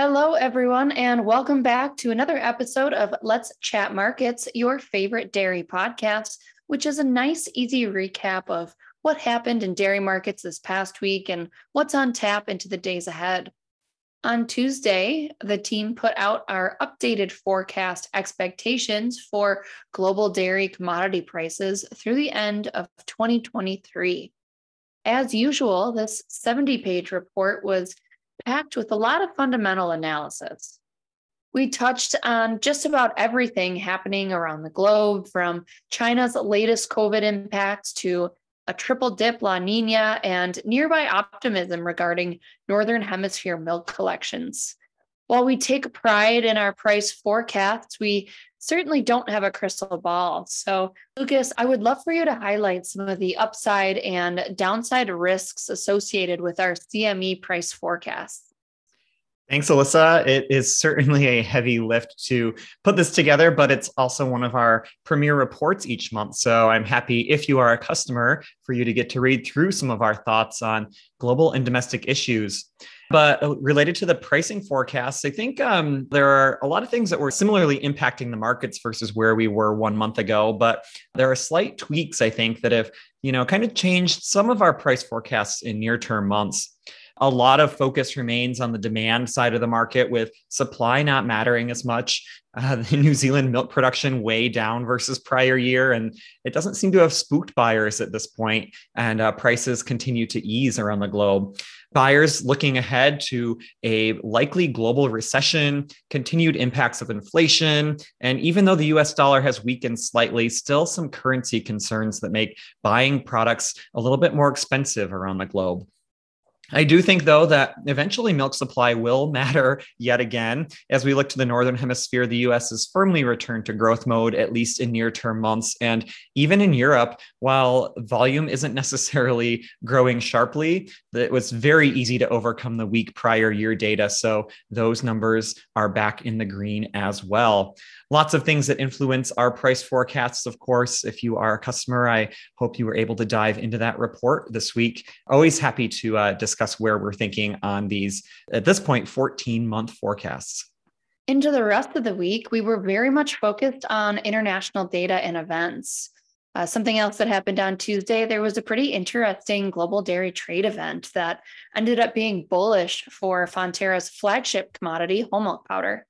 Hello, everyone, and welcome back to another episode of Let's Chat Markets, your favorite dairy podcast, which is a nice, easy recap of what happened in dairy markets this past week and what's on tap into the days ahead. On Tuesday, the team put out our updated forecast expectations for global dairy commodity prices through the end of 2023. As usual, this 70 page report was packed with a lot of fundamental analysis. We touched on just about everything happening around the globe, from China's latest COVID impacts to a triple dip La Nina and nearby optimism regarding Northern Hemisphere milk collections. While we take pride in our price forecasts, we certainly don't have a crystal ball. So, Lucas, I would love for you to highlight some of the upside and downside risks associated with our CME price forecasts. Thanks, Alyssa. It is certainly a heavy lift to put this together, but it's also one of our premier reports each month. So I'm happy if you are a customer for you to get to read through some of our thoughts on global and domestic issues. But uh, related to the pricing forecasts, I think um, there are a lot of things that were similarly impacting the markets versus where we were one month ago. But there are slight tweaks, I think, that have you know kind of changed some of our price forecasts in near term months a lot of focus remains on the demand side of the market with supply not mattering as much. Uh, the New Zealand milk production way down versus prior year, and it doesn't seem to have spooked buyers at this point, and uh, prices continue to ease around the globe. Buyers looking ahead to a likely global recession, continued impacts of inflation, and even though the US dollar has weakened slightly, still some currency concerns that make buying products a little bit more expensive around the globe. I do think, though, that eventually milk supply will matter yet again. As we look to the Northern Hemisphere, the US is firmly returned to growth mode, at least in near term months. And even in Europe, while volume isn't necessarily growing sharply, it was very easy to overcome the weak prior year data. So those numbers are back in the green as well lots of things that influence our price forecasts. Of course, if you are a customer, I hope you were able to dive into that report this week. Always happy to uh, discuss where we're thinking on these, at this point, 14 month forecasts. Into the rest of the week, we were very much focused on international data and events. Uh, something else that happened on Tuesday, there was a pretty interesting global dairy trade event that ended up being bullish for Fonterra's flagship commodity, whole milk powder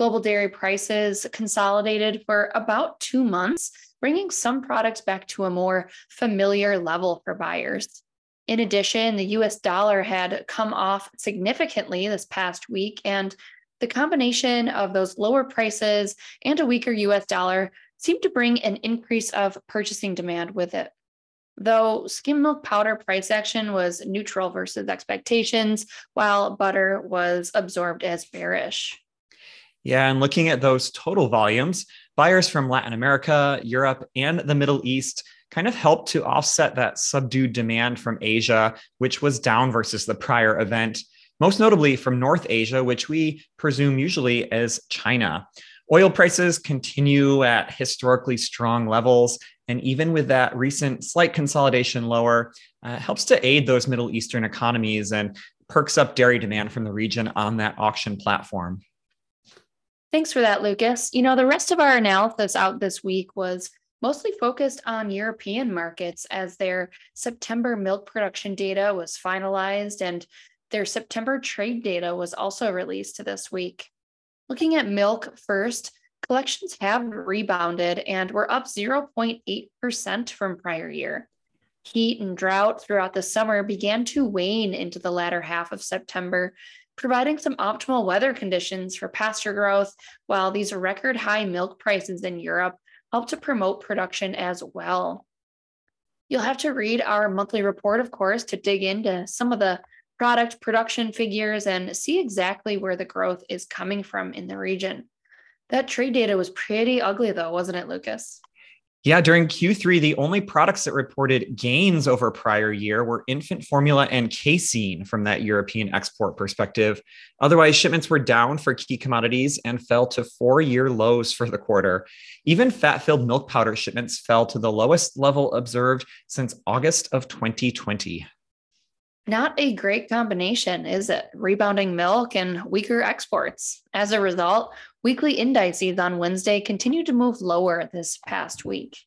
global dairy prices consolidated for about two months, bringing some products back to a more familiar level for buyers. In addition, the US dollar had come off significantly this past week, and the combination of those lower prices and a weaker US dollar seemed to bring an increase of purchasing demand with it. Though skim milk powder price action was neutral versus expectations, while butter was absorbed as bearish. Yeah, and looking at those total volumes, buyers from Latin America, Europe, and the Middle East kind of helped to offset that subdued demand from Asia, which was down versus the prior event, most notably from North Asia, which we presume usually as China. Oil prices continue at historically strong levels. And even with that recent slight consolidation lower, uh, helps to aid those Middle Eastern economies and perks up dairy demand from the region on that auction platform. Thanks for that, Lucas. You know, the rest of our analysis out this week was mostly focused on European markets as their September milk production data was finalized and their September trade data was also released this week. Looking at milk first, collections have rebounded and were up 0.8% from prior year. Heat and drought throughout the summer began to wane into the latter half of September, providing some optimal weather conditions for pasture growth, while these record high milk prices in Europe help to promote production as well. You'll have to read our monthly report, of course, to dig into some of the product production figures and see exactly where the growth is coming from in the region. That trade data was pretty ugly, though, wasn't it, Lucas? Yeah, during Q3, the only products that reported gains over prior year were infant formula and casein from that European export perspective. Otherwise, shipments were down for key commodities and fell to four year lows for the quarter. Even fat filled milk powder shipments fell to the lowest level observed since August of 2020. Not a great combination, is it? Rebounding milk and weaker exports. As a result, weekly indices on Wednesday continued to move lower this past week.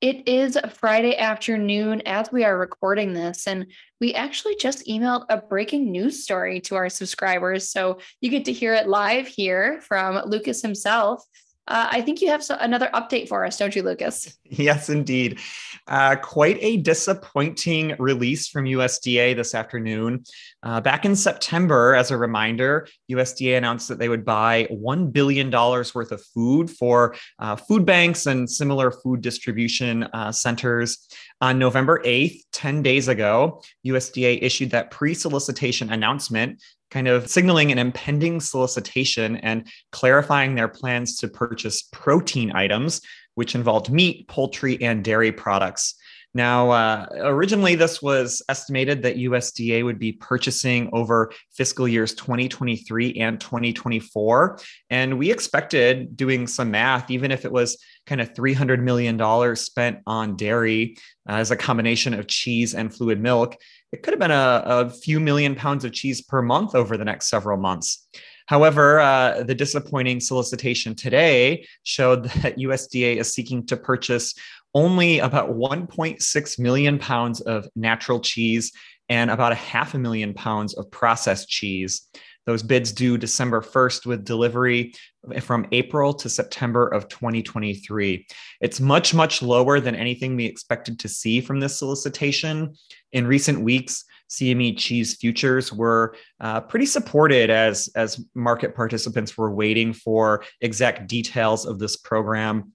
It is Friday afternoon as we are recording this, and we actually just emailed a breaking news story to our subscribers. So you get to hear it live here from Lucas himself. Uh, I think you have so, another update for us, don't you, Lucas? Yes, indeed. Uh, quite a disappointing release from USDA this afternoon. Uh, back in September, as a reminder, USDA announced that they would buy $1 billion worth of food for uh, food banks and similar food distribution uh, centers. On November 8th, 10 days ago, USDA issued that pre solicitation announcement kind of signaling an impending solicitation and clarifying their plans to purchase protein items, which involved meat, poultry, and dairy products. Now, uh, originally, this was estimated that USDA would be purchasing over fiscal years 2023 and 2024. And we expected, doing some math, even if it was kind of $300 million spent on dairy uh, as a combination of cheese and fluid milk, it could have been a, a few million pounds of cheese per month over the next several months. However, uh, the disappointing solicitation today showed that USDA is seeking to purchase only about 1.6 million pounds of natural cheese and about a half a million pounds of processed cheese. Those bids due December 1st with delivery from April to September of 2023. It's much, much lower than anything we expected to see from this solicitation. In recent weeks, CME cheese futures were uh, pretty supported as, as market participants were waiting for exact details of this program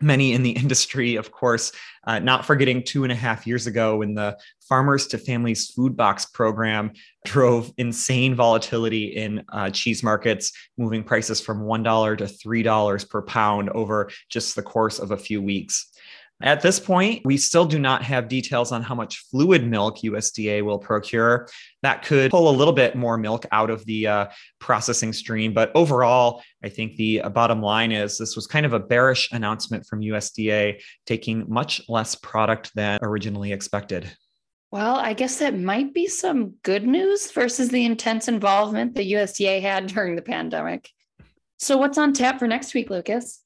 many in the industry, of course, uh, not forgetting two and a half years ago when the Farmers to Families Food Box program drove insane volatility in uh, cheese markets, moving prices from $1 to $3 per pound over just the course of a few weeks. At this point, we still do not have details on how much fluid milk USDA will procure. That could pull a little bit more milk out of the uh, processing stream. But overall, I think the uh, bottom line is this was kind of a bearish announcement from USDA, taking much less product than originally expected. Well, I guess that might be some good news versus the intense involvement the USDA had during the pandemic. So, what's on tap for next week, Lucas?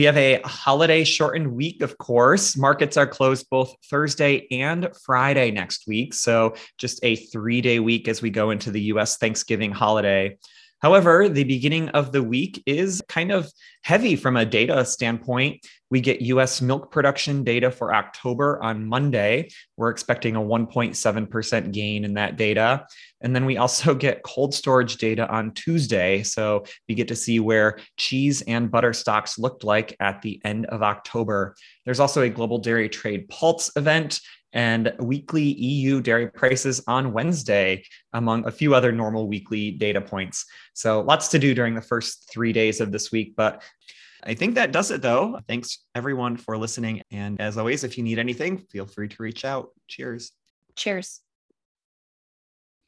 We have a holiday shortened week, of course. Markets are closed both Thursday and Friday next week. So, just a three day week as we go into the US Thanksgiving holiday. However, the beginning of the week is kind of heavy from a data standpoint. We get US milk production data for October on Monday. We're expecting a 1.7% gain in that data. And then we also get cold storage data on Tuesday. So we get to see where cheese and butter stocks looked like at the end of October. There's also a global dairy trade pulse event and weekly EU dairy prices on Wednesday, among a few other normal weekly data points. So lots to do during the first three days of this week. But I think that does it, though. Thanks, everyone, for listening. And as always, if you need anything, feel free to reach out. Cheers. Cheers.